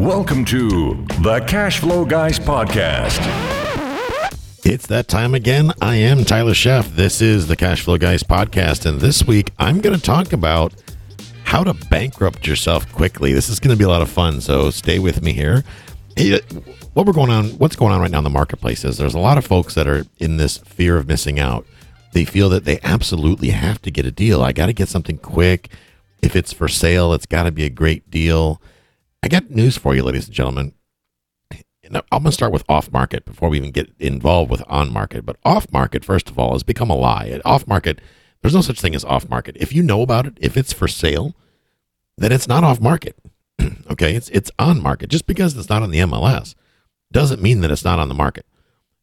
Welcome to the Cash Flow Guys podcast. It's that time again. I am Tyler Sheff. This is the Cash Flow Guys podcast. And this week, I'm going to talk about how to bankrupt yourself quickly. This is going to be a lot of fun. So stay with me here. Hey, uh, what we're going on, what's going on right now in the marketplace is there's a lot of folks that are in this fear of missing out. They feel that they absolutely have to get a deal. I got to get something quick. If it's for sale, it's got to be a great deal. I got news for you, ladies and gentlemen. I'm going to start with off market before we even get involved with on market. But off market, first of all, has become a lie. Off market, there's no such thing as off market. If you know about it, if it's for sale, then it's not off market. okay, it's it's on market. Just because it's not on the MLS doesn't mean that it's not on the market.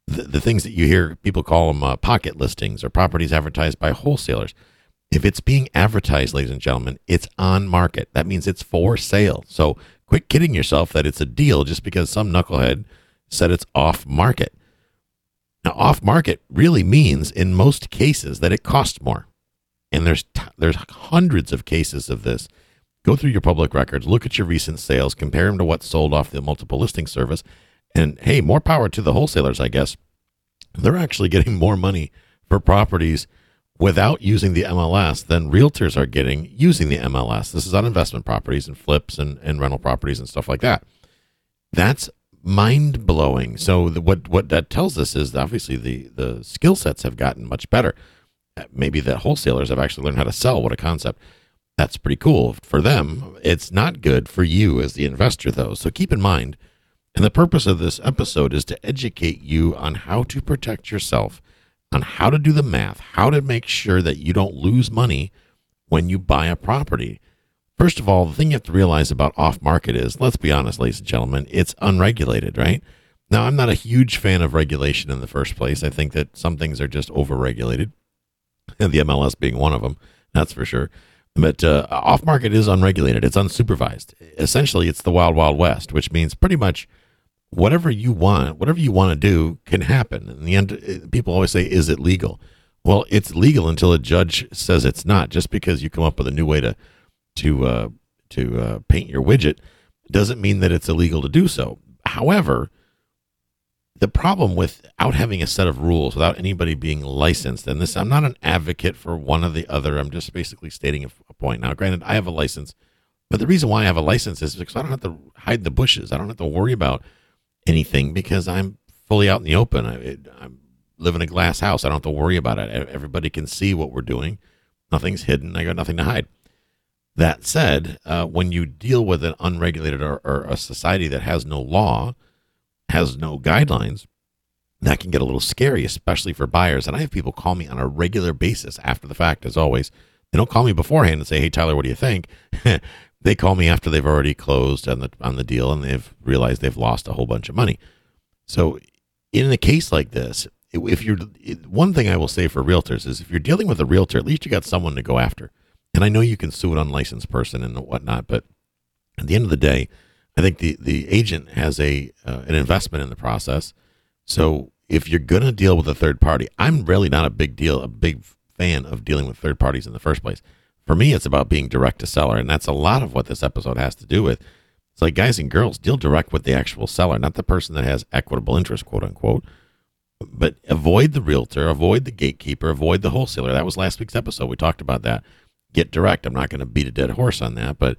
The, the things that you hear people call them uh, pocket listings or properties advertised by wholesalers. If it's being advertised, ladies and gentlemen, it's on market. That means it's for sale. So quit kidding yourself that it's a deal just because some knucklehead said it's off market. Now, off market really means in most cases that it costs more. And there's t- there's hundreds of cases of this. Go through your public records, look at your recent sales, compare them to what's sold off the multiple listing service, and hey, more power to the wholesalers, I guess. They're actually getting more money for properties without using the MLS than realtors are getting using the MLS. This is on investment properties and flips and, and rental properties and stuff like that. That's mind blowing. So the, what what that tells us is obviously the the skill sets have gotten much better. Uh, maybe the wholesalers have actually learned how to sell. What a concept! That's pretty cool for them. It's not good for you as the investor though. So keep in mind. And the purpose of this episode is to educate you on how to protect yourself on how to do the math, how to make sure that you don't lose money when you buy a property. First of all, the thing you have to realize about off market is, let's be honest, ladies and gentlemen, it's unregulated, right? Now, I'm not a huge fan of regulation in the first place. I think that some things are just overregulated, the MLS being one of them, that's for sure. But uh, off market is unregulated, it's unsupervised. Essentially, it's the wild, wild west, which means pretty much whatever you want, whatever you want to do can happen. In the end, uh, people always say, is it legal? Well, it's legal until a judge says it's not. Just because you come up with a new way to to uh, to uh, paint your widget doesn't mean that it's illegal to do so. However, the problem without having a set of rules, without anybody being licensed, and this, I'm not an advocate for one or the other. I'm just basically stating a point. Now, granted, I have a license, but the reason why I have a license is because I don't have to hide the bushes. I don't have to worry about anything because I'm fully out in the open. I, I live in a glass house. I don't have to worry about it. Everybody can see what we're doing. Nothing's hidden. I got nothing to hide. That said, uh, when you deal with an unregulated or, or a society that has no law, has no guidelines, that can get a little scary, especially for buyers. And I have people call me on a regular basis after the fact, as always. They don't call me beforehand and say, "Hey, Tyler, what do you think?" They call me after they've already closed on the on the deal and they've realized they've lost a whole bunch of money. So, in a case like this, if you're one thing I will say for realtors is if you're dealing with a realtor, at least you got someone to go after. And I know you can sue an unlicensed person and whatnot, but at the end of the day, I think the the agent has a uh, an investment in the process. So if you're gonna deal with a third party, I'm really not a big deal, a big fan of dealing with third parties in the first place. For me, it's about being direct to seller, and that's a lot of what this episode has to do with. It's like guys and girls deal direct with the actual seller, not the person that has equitable interest, quote unquote. But avoid the realtor, avoid the gatekeeper, avoid the wholesaler. That was last week's episode. We talked about that. Get direct. I'm not going to beat a dead horse on that, but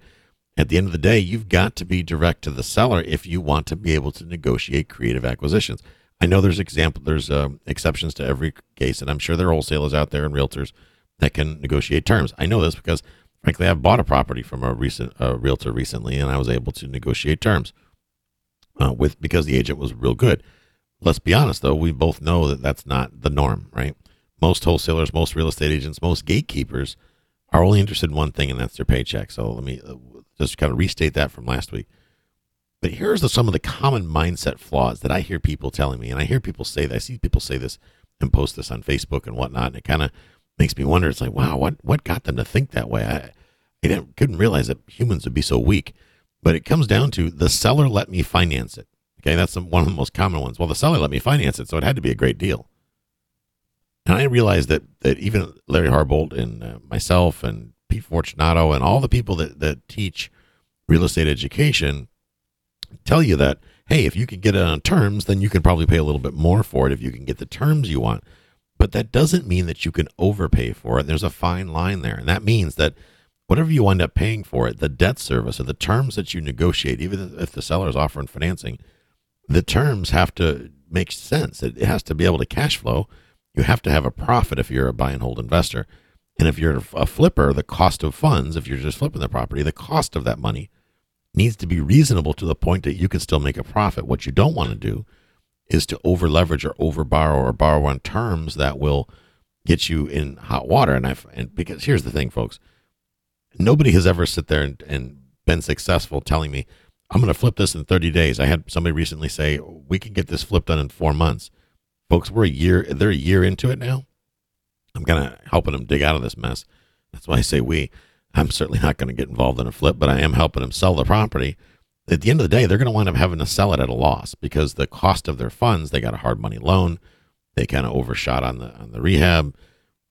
at the end of the day, you've got to be direct to the seller if you want to be able to negotiate creative acquisitions. I know there's example, there's uh, exceptions to every case, and I'm sure there are wholesalers out there and realtors that can negotiate terms. I know this because, frankly, I've bought a property from a recent a realtor recently, and I was able to negotiate terms uh, with because the agent was real good. Let's be honest, though, we both know that that's not the norm, right? Most wholesalers, most real estate agents, most gatekeepers are only interested in one thing, and that's their paycheck. So let me uh, just kind of restate that from last week. But here's the, some of the common mindset flaws that I hear people telling me, and I hear people say that. I see people say this and post this on Facebook and whatnot, and it kind of makes me wonder. It's like, wow, what what got them to think that way? I, I couldn't realize that humans would be so weak. But it comes down to the seller let me finance it. Okay, that's one of the most common ones. Well, the seller let me finance it, so it had to be a great deal. And I realized that that even Larry Harbolt and uh, myself and Pete Fortunato and all the people that that teach real estate education tell you that, hey, if you can get it on terms, then you can probably pay a little bit more for it if you can get the terms you want. But that doesn't mean that you can overpay for it. There's a fine line there. And that means that whatever you wind up paying for it, the debt service or the terms that you negotiate, even if the seller is offering financing, the terms have to make sense. It has to be able to cash flow. You have to have a profit if you're a buy and hold investor. And if you're a flipper, the cost of funds, if you're just flipping the property, the cost of that money needs to be reasonable to the point that you can still make a profit. What you don't want to do is to over leverage or over borrow or borrow on terms that will get you in hot water. And I and because here's the thing, folks, nobody has ever sit there and, and been successful telling me I'm going to flip this in 30 days. I had somebody recently say we can get this flip done in four months. Folks, we're a year. They're a year into it now. I'm kind of helping them dig out of this mess. That's why I say we. I'm certainly not going to get involved in a flip, but I am helping them sell the property. At the end of the day, they're going to wind up having to sell it at a loss because the cost of their funds, they got a hard money loan. They kind of overshot on the on the rehab.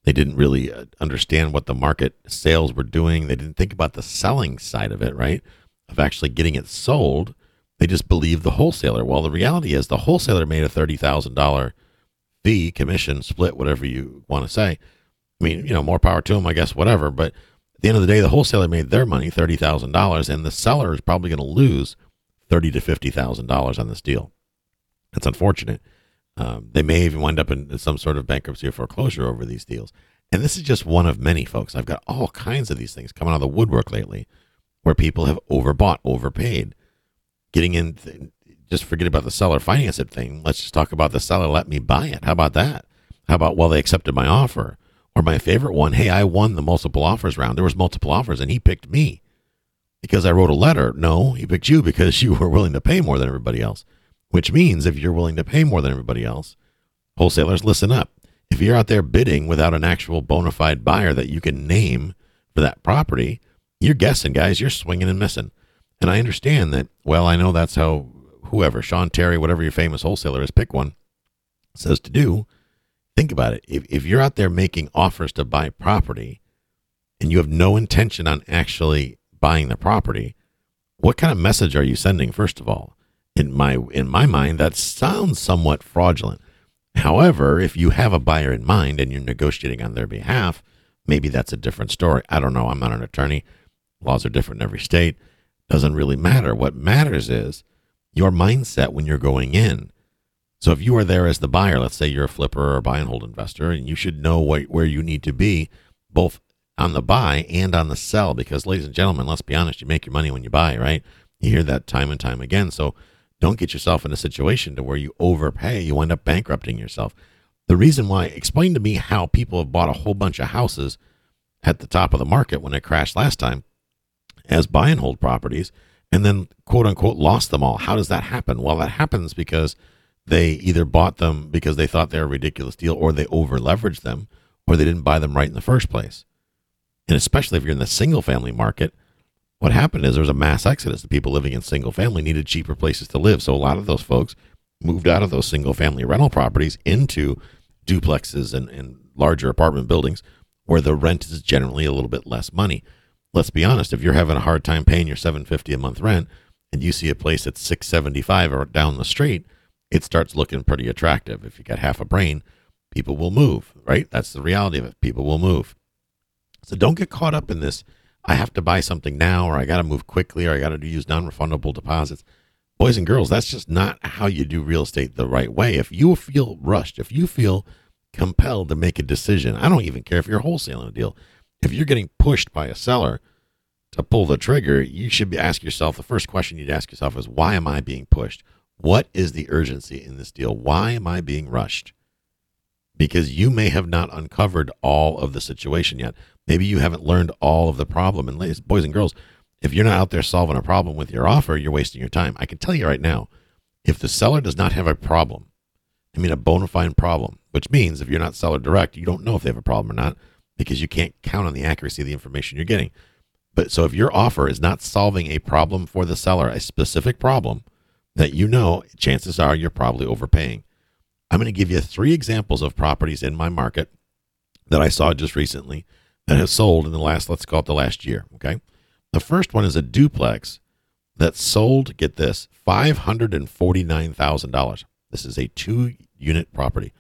They didn't really uh, understand what the market sales were doing. They didn't think about the selling side of it, right? Of actually getting it sold. They just believed the wholesaler. Well, the reality is the wholesaler made a $30,000 fee, commission, split, whatever you want to say. I mean, you know, more power to them, I guess, whatever. But at the end of the day, the wholesaler made their money, $30,000, and the seller is probably going to lose thirty to $50,000 on this deal. That's unfortunate. Um, they may even wind up in some sort of bankruptcy or foreclosure over these deals. And this is just one of many, folks. I've got all kinds of these things coming out of the woodwork lately where people have overbought, overpaid, getting in. Th- just forget about the seller finance it thing. Let's just talk about the seller. Let me buy it. How about that? How about, well, they accepted my offer or my favorite one, hey, I won the multiple offers round. There was multiple offers and he picked me because I wrote a letter. No, he picked you because you were willing to pay more than everybody else. Which means if you're willing to pay more than everybody else, wholesalers listen up. If you're out there bidding without an actual bona fide buyer that you can name for that property, you're guessing, guys. You're swinging and missing. And I understand that. Well, I know that's how whoever, Sean Terry, whatever your famous wholesaler is, pick one, says to do. Think about it. If, if you're out there making offers to buy property and you have no intention on actually buying the property, what kind of message are you sending, first of all? In my in my mind, that sounds somewhat fraudulent. However, if you have a buyer in mind and you're negotiating on their behalf, maybe that's a different story. I don't know. I'm not an attorney. Laws are different in every state. Doesn't really matter. What matters is your mindset when you're going in. So if you are there as the buyer, let's say you're a flipper or a buy and hold investor, and you should know what, where you need to be both on the buy and on the sell. Because, ladies and gentlemen, let's be honest, you make your money when you buy, right? You hear that time and time again. So don't get yourself in a situation to where you overpay, you end up bankrupting yourself. The reason why, explain to me how people have bought a whole bunch of houses at the top of the market when it crashed last time as buy and hold properties and then quote unquote lost them all. How does that happen? Well, that happens because they either bought them because they thought they were a ridiculous deal or they over leveraged them or they didn't buy them right in the first place. And especially if you're in the single family market, what happened is there was a mass exodus. The people living in single family needed cheaper places to live. So a lot of those folks moved out of those single family rental properties into duplexes and, and larger apartment buildings where the rent is generally a little bit less money. Let's be honest, if you're having a hard time paying your 750 a month rent and you see a place that's 675 or down the street, it starts looking pretty attractive. If you got half a brain, people will move, right? That's the reality of it. People will move. So don't get caught up in this. I have to buy something now, or I got to move quickly, or I got to use non refundable deposits. Boys and girls, that's just not how you do real estate the right way. If you feel rushed, if you feel compelled to make a decision, I don't even care if you're wholesaling a deal. If you're getting pushed by a seller to pull the trigger, you should ask yourself the first question you'd ask yourself is why am I being pushed? What is the urgency in this deal? Why am I being rushed? Because you may have not uncovered all of the situation yet. Maybe you haven't learned all of the problem. And ladies, boys and girls, if you're not out there solving a problem with your offer, you're wasting your time. I can tell you right now, if the seller does not have a problem, I mean a bona fide problem, which means if you're not seller direct, you don't know if they have a problem or not because you can't count on the accuracy of the information you're getting. But so if your offer is not solving a problem for the seller, a specific problem, that you know, chances are you're probably overpaying. I'm going to give you three examples of properties in my market that I saw just recently that have sold in the last, let's call it the last year. Okay. The first one is a duplex that sold, get this, $549,000. This is a two unit property.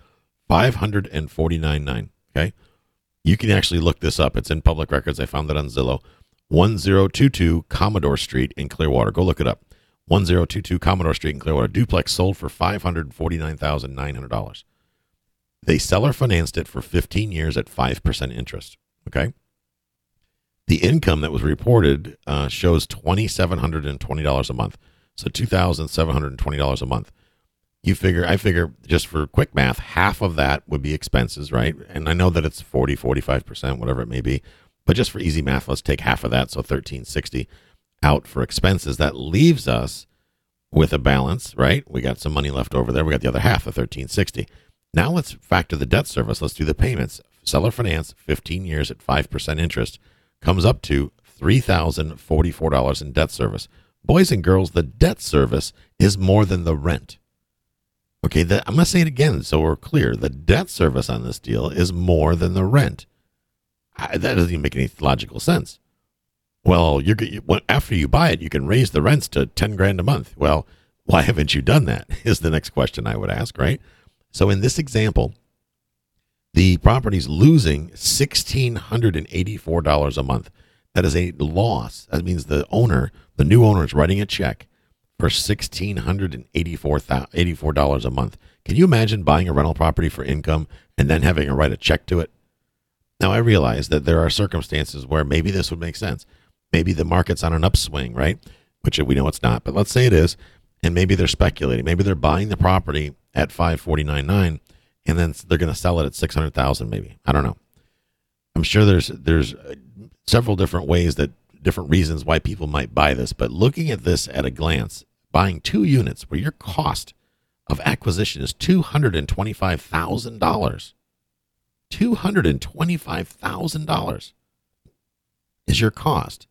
549.9. Okay. You can actually look this up. It's in public records. I found it on Zillow. 1022 Commodore Street in Clearwater. Go look it up. 1022 Commodore Street in Clearwater. Duplex sold for $549,900. They seller financed it for 15 years at 5% interest. Okay. The income that was reported uh, shows $2,720 a month. So $2,720 a month. You figure, I figure just for quick math, half of that would be expenses, right? And I know that it's 40, 45%, whatever it may be. But just for easy math, let's take half of that. So 1360 out for expenses. That leaves us with a balance, right? We got some money left over there. We got the other half of 1360. Now let's factor the debt service. Let's do the payments. Seller finance, 15 years at 5% interest, comes up to $3,044 in debt service. Boys and girls, the debt service is more than the rent. Okay, the, I'm going to say it again so we're clear. The debt service on this deal is more than the rent. I, that doesn't even make any logical sense. Well, you're after you buy it, you can raise the rents to 10 grand a month. Well, why haven't you done that? Is the next question I would ask, right? So in this example, the property's losing $1,684 a month. That is a loss. That means the owner, the new owner, is writing a check for $1,684 a month. Can you imagine buying a rental property for income and then having to write a check to it? Now, I realize that there are circumstances where maybe this would make sense. Maybe the market's on an upswing, right? Which we know it's not, but let's say it is. And maybe they're speculating. Maybe they're buying the property at 549.9 and then they're going to sell it at 600,000 maybe. I don't know. I'm sure there's there's uh, several different ways that different reasons why people might buy this, but looking at this at a glance, buying two units where your cost of acquisition is $225,000. $225,000 is your cost.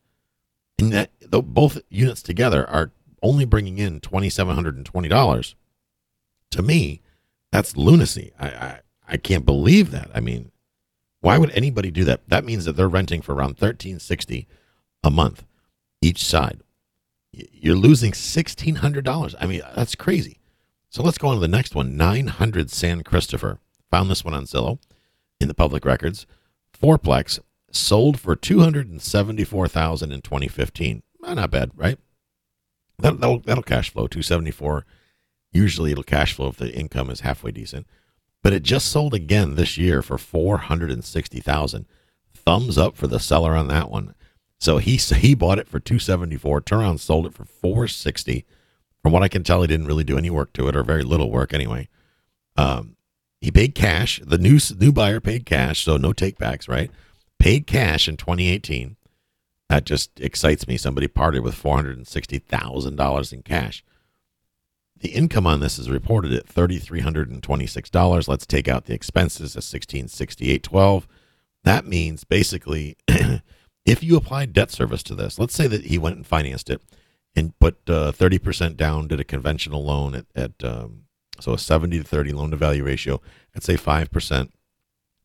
And that both units together are only bringing in $2,720. To me, that's lunacy. I, I, I can't believe that. I mean, why would anybody do that? That means that they're renting for around 1360 a month each side. You're losing $1,600. I mean, that's crazy. So let's go on to the next one 900 San Christopher. Found this one on Zillow in the public records. Fourplex sold for 274000 in 2015. not bad, right? That, that'll, that'll cash flow 274 Usually it'll cash flow if the income is halfway decent. But it just sold again this year for 460,000. Thumbs up for the seller on that one. So he he bought it for 274, turned around sold it for 460. From what I can tell, he didn't really do any work to it or very little work anyway. Um, he paid cash. The new new buyer paid cash, so no takebacks, right? Paid cash in 2018. That just excites me. Somebody parted with $460,000 in cash. The income on this is reported at $3,326. Let's take out the expenses of $1,668.12. That means basically, if you apply debt service to this, let's say that he went and financed it and put uh, 30% down, did a conventional loan at, at um, so a 70 to 30 loan to value ratio at say 5%,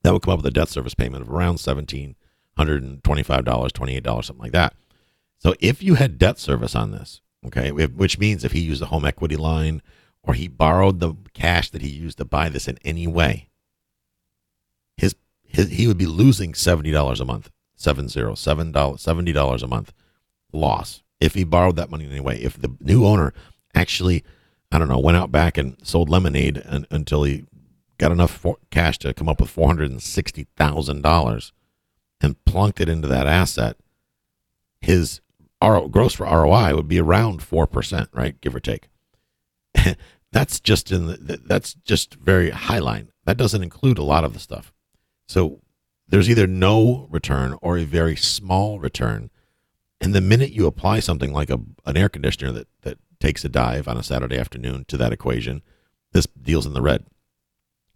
that would come up with a debt service payment of around $1,725, $28, something like that. So if you had debt service on this, Okay, which means if he used a home equity line or he borrowed the cash that he used to buy this in any way, his, his he would be losing seventy dollars a month, seven zero seven dollars seventy dollars a month loss if he borrowed that money in any way. If the new owner actually, I don't know, went out back and sold lemonade and, until he got enough cash to come up with four hundred and sixty thousand dollars and plunked it into that asset, his our gross for ROI would be around 4%, right? Give or take. that's just in the, that's just very high line. That doesn't include a lot of the stuff. So there's either no return or a very small return. And the minute you apply something like a, an air conditioner that, that takes a dive on a Saturday afternoon to that equation, this deal's in the red.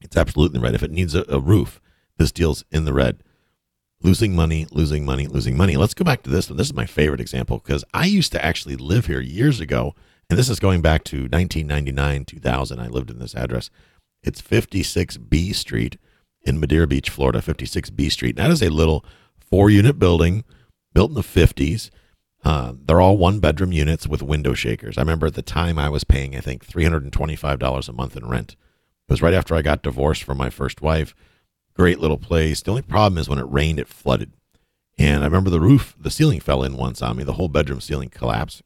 It's absolutely red. If it needs a, a roof, this deal's in the red losing money, losing money, losing money. Let's go back to this one. This is my favorite example because I used to actually live here years ago, and this is going back to 1999, 2000. I lived in this address. It's 56B Street in Madeira Beach, Florida. 56B Street. That is a little four-unit building built in the 50s. Uh, they're all one bedroom units with window shakers. I remember at the time I was paying, I think, $325 a month in rent. It was right after I got divorced from my first wife. Great little place. The only problem is when it rained, it flooded. And I remember the roof, the ceiling fell in once on me. The whole bedroom ceiling collapsed.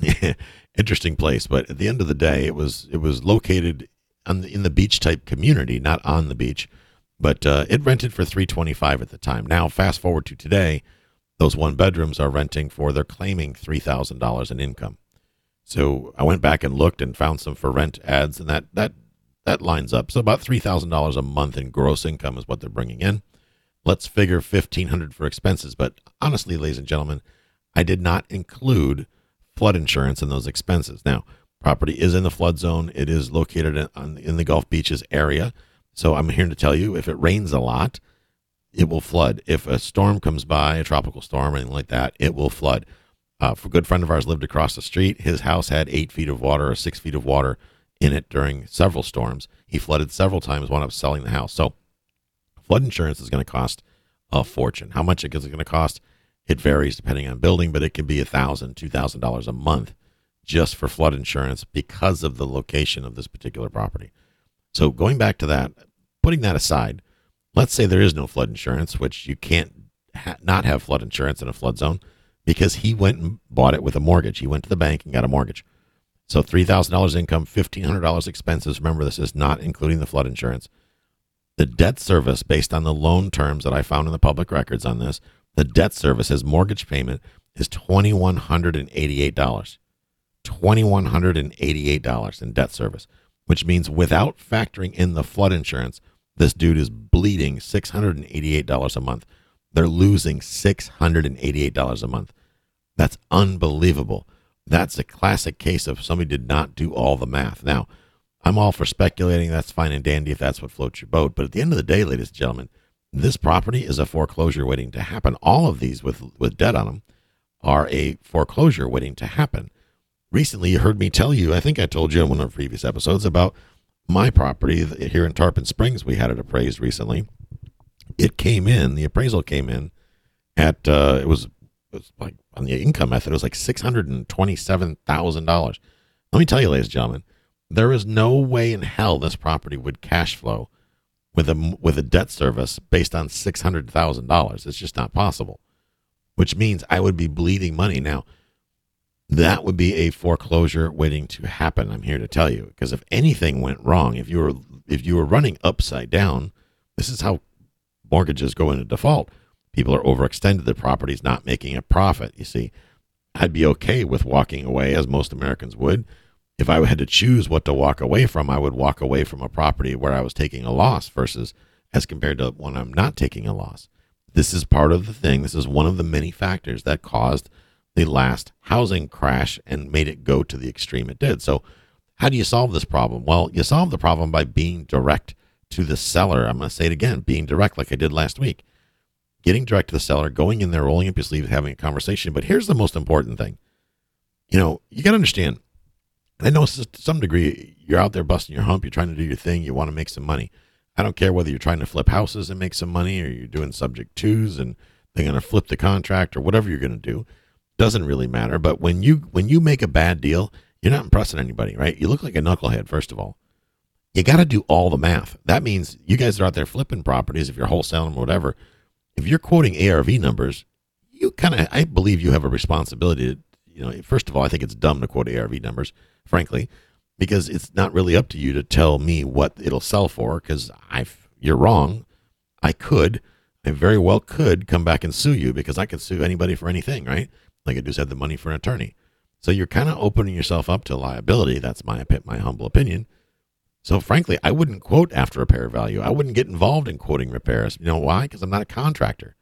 Interesting place, but at the end of the day, it was it was located on the, in the beach type community, not on the beach, but uh, it rented for three twenty five at the time. Now, fast forward to today, those one bedrooms are renting for they're claiming three thousand dollars in income. So I went back and looked and found some for rent ads, and that that that lines up. So about three thousand dollars a month in gross income is what they're bringing in. Let's figure fifteen hundred for expenses. But honestly, ladies and gentlemen, I did not include flood insurance in those expenses. Now, property is in the flood zone. It is located in, in the Gulf Beaches area. So I'm here to tell you, if it rains a lot, it will flood. If a storm comes by, a tropical storm, anything like that, it will flood. Uh, a good friend of ours lived across the street. His house had eight feet of water or six feet of water in it during several storms. He flooded several times, wound up selling the house. So Flood insurance is going to cost a fortune. How much it is going to cost? It varies depending on building, but it can be a thousand, two thousand dollars a month just for flood insurance because of the location of this particular property. So going back to that, putting that aside, let's say there is no flood insurance, which you can't ha- not have flood insurance in a flood zone because he went and bought it with a mortgage. He went to the bank and got a mortgage. So $3,000 income, $1,500 expenses. Remember, this is not including the flood insurance. The debt service, based on the loan terms that I found in the public records on this, the debt service, his mortgage payment is $2,188. $2,188 in debt service, which means without factoring in the flood insurance, this dude is bleeding $688 a month. They're losing $688 a month. That's unbelievable. That's a classic case of somebody did not do all the math. Now, I'm all for speculating. That's fine and dandy if that's what floats your boat. But at the end of the day, ladies and gentlemen, this property is a foreclosure waiting to happen. All of these with, with debt on them are a foreclosure waiting to happen. Recently, you heard me tell you, I think I told you in one of the previous episodes about my property here in Tarpon Springs. We had it appraised recently. It came in, the appraisal came in at, uh, it was, it was like on the income method, it was like $627,000. Let me tell you, ladies and gentlemen, there is no way in hell this property would cash flow with a with a debt service based on six hundred thousand dollars. It's just not possible. Which means I would be bleeding money now. That would be a foreclosure waiting to happen. I'm here to tell you because if anything went wrong, if you were if you were running upside down, this is how mortgages go into default. People are overextended. The property's not making a profit. You see, I'd be okay with walking away, as most Americans would if I had to choose what to walk away from, I would walk away from a property where I was taking a loss versus as compared to when I'm not taking a loss. This is part of the thing. This is one of the many factors that caused the last housing crash and made it go to the extreme it did. So, how do you solve this problem? Well, you solve the problem by being direct to the seller. I'm going to say it again being direct, like I did last week. Getting direct to the seller, going in there, rolling up your sleeves, having a conversation. But here's the most important thing. You know, you got to understand I know to some degree you're out there busting your hump, you're trying to do your thing, you want to make some money. I don't care whether you're trying to flip houses and make some money or you're doing subject twos and they're going to flip the contract or whatever you're going to do. Doesn't really matter. But when you when you make a bad deal, you're not impressing anybody, right? You look like a knucklehead, first of all. You got to do all the math. That means you guys are out there flipping properties if you're wholesaling or whatever. If you're quoting ARV numbers, you kind of I believe you have a responsibility to, you know, first of all, I think it's dumb to quote ARV numbers frankly, because it's not really up to you to tell me what it'll sell for. Because I, you're wrong. I could, I very well could come back and sue you because I could sue anybody for anything, right? Like I just had the money for an attorney. So you're kind of opening yourself up to liability. That's my my humble opinion. So frankly, I wouldn't quote after repair value. I wouldn't get involved in quoting repairs. You know why? Because I'm not a contractor.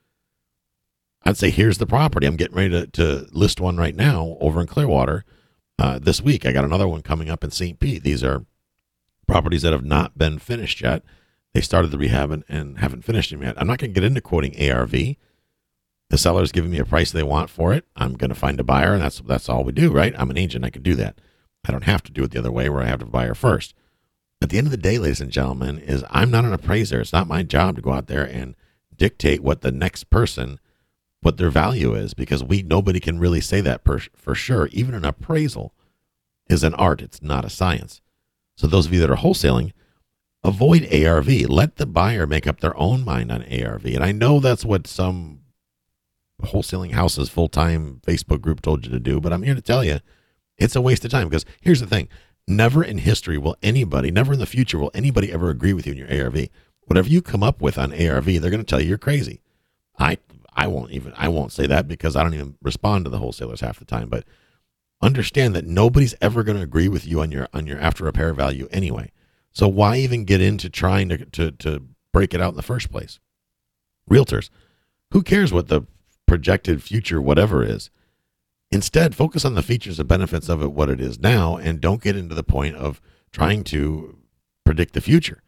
I'd say here's the property. I'm getting ready to, to list one right now over in Clearwater uh, this week. I got another one coming up in St. Pete. These are properties that have not been finished yet. They started the rehab and, and haven't finished them yet. I'm not going to get into quoting ARV. The seller's giving me a price they want for it. I'm going to find a buyer, and that's that's all we do, right? I'm an agent. I can do that. I don't have to do it the other way where I have to buyer first. At the end of the day, ladies and gentlemen, is I'm not an appraiser. It's not my job to go out there and dictate what the next person what their value is because we nobody can really say that per, for sure. Even an appraisal is an art; it's not a science. So those of you that are wholesaling, avoid ARV. Let the buyer make up their own mind on ARV. And I know that's what some wholesaling houses full time Facebook group told you to do, but I'm here to tell you it's a waste of time because here's the thing never in history will anybody, never in the future will anybody ever agree with you in your ARV. Whatever you come up with on ARV, they're going to tell you you're crazy. I I won't even I won't say that because I don't even respond to the wholesalers half the time, but understand that nobody's ever going to agree with you on your on your after repair value anyway. So why even get into trying to to to break it out in the first place? Realtors, who cares what the projected future whatever is? Instead, focus on the features and benefits of it, what it is now, and don't get into the point of trying to predict the future.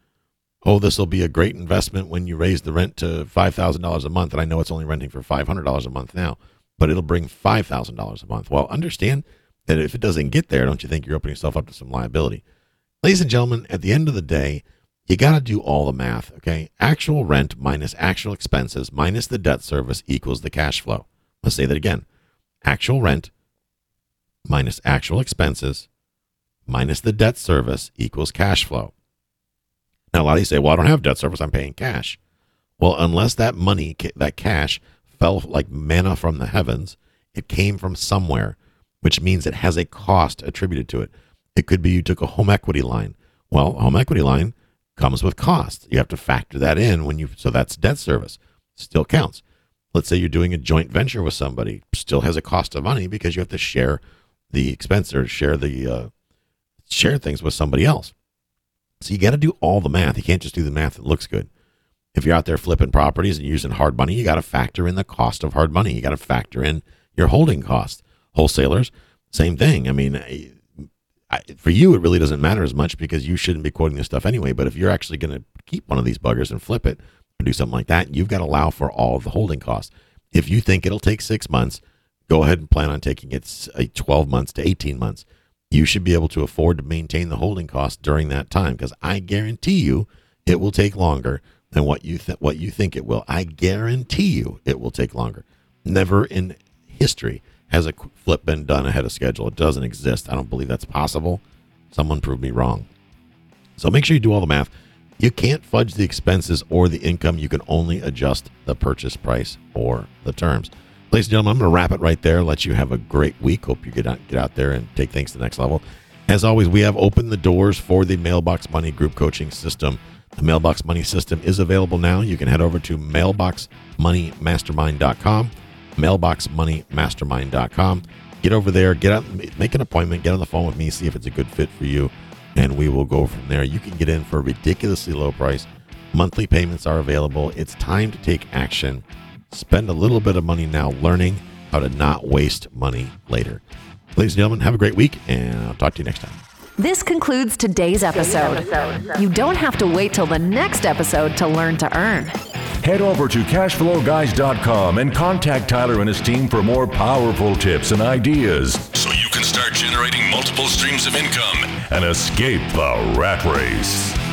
Oh, this will be a great investment when you raise the rent to $5,000 a month. And I know it's only renting for $500 a month now, but it'll bring $5,000 a month. Well, understand that if it doesn't get there, don't you think you're opening yourself up to some liability? Ladies and gentlemen, at the end of the day, you got to do all the math, okay? Actual rent minus actual expenses minus the debt service equals the cash flow. Let's say that again actual rent minus actual expenses minus the debt service equals cash flow. Now, a lot of you say, well, I don't have debt service, I'm paying cash. Well, unless that money, that cash, fell like manna from the heavens, it came from somewhere, which means it has a cost attributed to it. It could be you took a home equity line. Well, home equity line comes with cost. You have to factor that in when you, so that's debt service. Still counts let's say you're doing a joint venture with somebody, still has a cost of money because you have to share the expense or share the uh, share things with somebody else. So you got to do all the math. You can't just do the math that looks good. If you're out there flipping properties and using hard money, you got to factor in the cost of hard money. You got to factor in your holding cost. Wholesalers, same thing. I mean, I, for you, it really doesn't matter as much because you shouldn't be quoting this stuff anyway. But if you're actually going to keep one of these buggers and flip it, do something like that, you've got to allow for all the holding costs. If you think it'll take six months, go ahead and plan on taking it 12 months to 18 months. You should be able to afford to maintain the holding costs during that time because I guarantee you it will take longer than what you th- what you think it will. I guarantee you it will take longer. Never in history has a flip been done ahead of schedule. It doesn't exist. I don't believe that's possible. Someone proved me wrong. So make sure you do all the math. You can't fudge the expenses or the income. You can only adjust the purchase price or the terms. Ladies and gentlemen, I'm going to wrap it right there. Let you have a great week. Hope you get out, get out there and take things to the next level. As always, we have opened the doors for the Mailbox Money group coaching system. The Mailbox Money system is available now. You can head over to mailboxmoneymastermind.com, mailboxmoneymastermind.com. Get over there, get out, make an appointment, get on the phone with me, see if it's a good fit for you and we will go from there. You can get in for a ridiculously low price. Monthly payments are available. It's time to take action. Spend a little bit of money now learning how to not waste money later. Ladies and gentlemen, have a great week, and I'll talk to you next time. This concludes today's episode. You don't have to wait till the next episode to learn to earn. Head over to cashflowguys.com and contact Tyler and his team for more powerful tips and ideas so you can start generating multiple streams of income and escape the rat race.